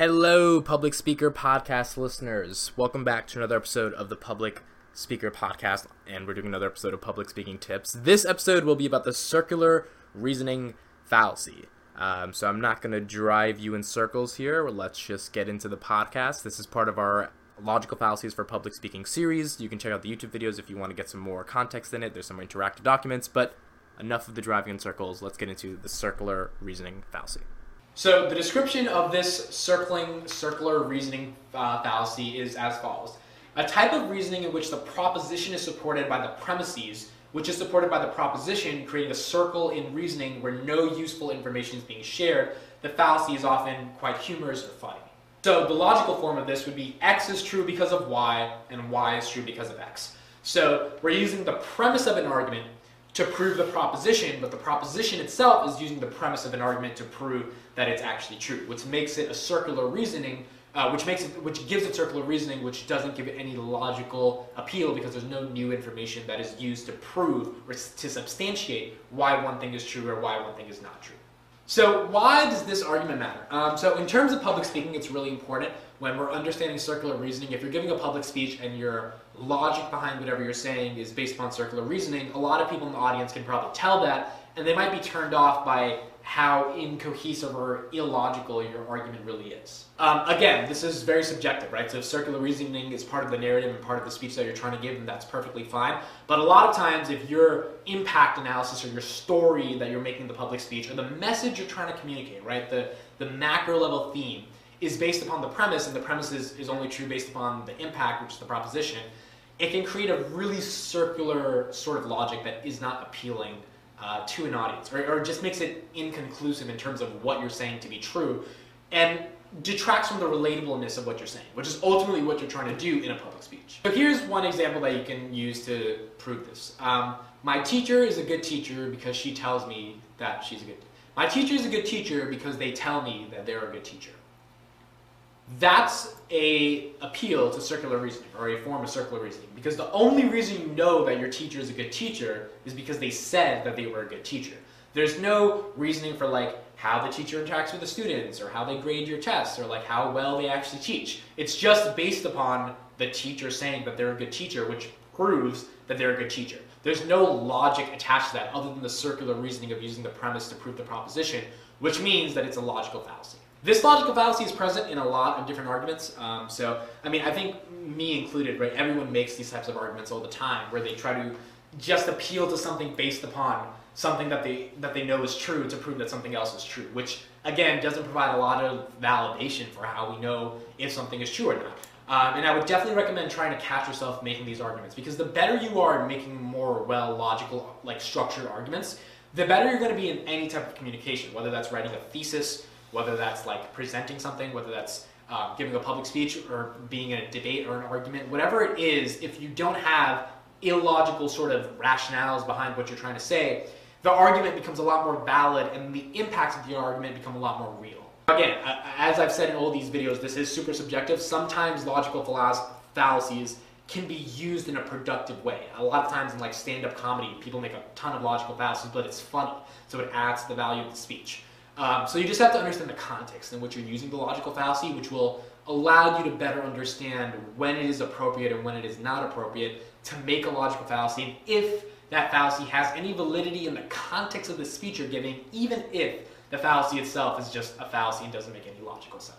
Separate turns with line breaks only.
Hello, public speaker podcast listeners. Welcome back to another episode of the Public Speaker Podcast, and we're doing another episode of Public Speaking Tips. This episode will be about the circular reasoning fallacy. Um, so I'm not going to drive you in circles here. Let's just get into the podcast. This is part of our logical fallacies for public speaking series. You can check out the YouTube videos if you want to get some more context in it. There's some interactive documents, but enough of the driving in circles. Let's get into the circular reasoning fallacy.
So the description of this circling circular reasoning uh, fallacy is as follows: a type of reasoning in which the proposition is supported by the premises, which is supported by the proposition, creating a circle in reasoning where no useful information is being shared. The fallacy is often quite humorous or funny. So the logical form of this would be x is true because of y, and y is true because of x. So we're using the premise of an argument to prove the proposition, but the proposition itself is using the premise of an argument to prove that it's actually true, which makes it a circular reasoning, uh, which makes it, which gives it circular reasoning, which doesn't give it any logical appeal because there's no new information that is used to prove or to substantiate why one thing is true or why one thing is not true. So why does this argument matter? Um, so in terms of public speaking, it's really important when we're understanding circular reasoning. If you're giving a public speech and your logic behind whatever you're saying is based upon circular reasoning, a lot of people in the audience can probably tell that, and they might be turned off by how incohesive or illogical your argument really is. Um, again, this is very subjective, right? So if circular reasoning is part of the narrative and part of the speech that you're trying to give, then that's perfectly fine. But a lot of times, if your impact analysis or your story that you're making the public speech or the message you're trying to communicate, right, the, the macro level theme is based upon the premise, and the premise is, is only true based upon the impact, which is the proposition, it can create a really circular sort of logic that is not appealing uh, to an audience, or, or just makes it inconclusive in terms of what you're saying to be true, and detracts from the relatableness of what you're saying, which is ultimately what you're trying to do in a public speech. So here's one example that you can use to prove this. Um, my teacher is a good teacher because she tells me that she's a good. My teacher is a good teacher because they tell me that they're a good teacher. That's a appeal to circular reasoning or a form of circular reasoning because the only reason you know that your teacher is a good teacher is because they said that they were a good teacher. There's no reasoning for like how the teacher interacts with the students or how they grade your tests or like how well they actually teach. It's just based upon the teacher saying that they're a good teacher, which proves that they're a good teacher. There's no logic attached to that other than the circular reasoning of using the premise to prove the proposition, which means that it's a logical fallacy. This logical fallacy is present in a lot of different arguments. Um, so, I mean, I think me included, right? Everyone makes these types of arguments all the time where they try to just appeal to something based upon something that they that they know is true to prove that something else is true, which again doesn't provide a lot of validation for how we know if something is true or not. Um, and I would definitely recommend trying to catch yourself making these arguments because the better you are at making more well logical, like structured arguments, the better you're going to be in any type of communication, whether that's writing a thesis whether that's like presenting something, whether that's uh, giving a public speech or being in a debate or an argument, whatever it is, if you don't have illogical sort of rationales behind what you're trying to say, the argument becomes a lot more valid and the impacts of the argument become a lot more real. Again, as I've said in all these videos, this is super subjective. Sometimes logical fallacies can be used in a productive way. A lot of times in like stand-up comedy, people make a ton of logical fallacies, but it's funny, so it adds to the value of the speech. Um, so you just have to understand the context in which you're using the logical fallacy, which will allow you to better understand when it is appropriate and when it is not appropriate to make a logical fallacy, and if that fallacy has any validity in the context of the speech you're giving, even if the fallacy itself is just a fallacy and doesn't make any logical sense.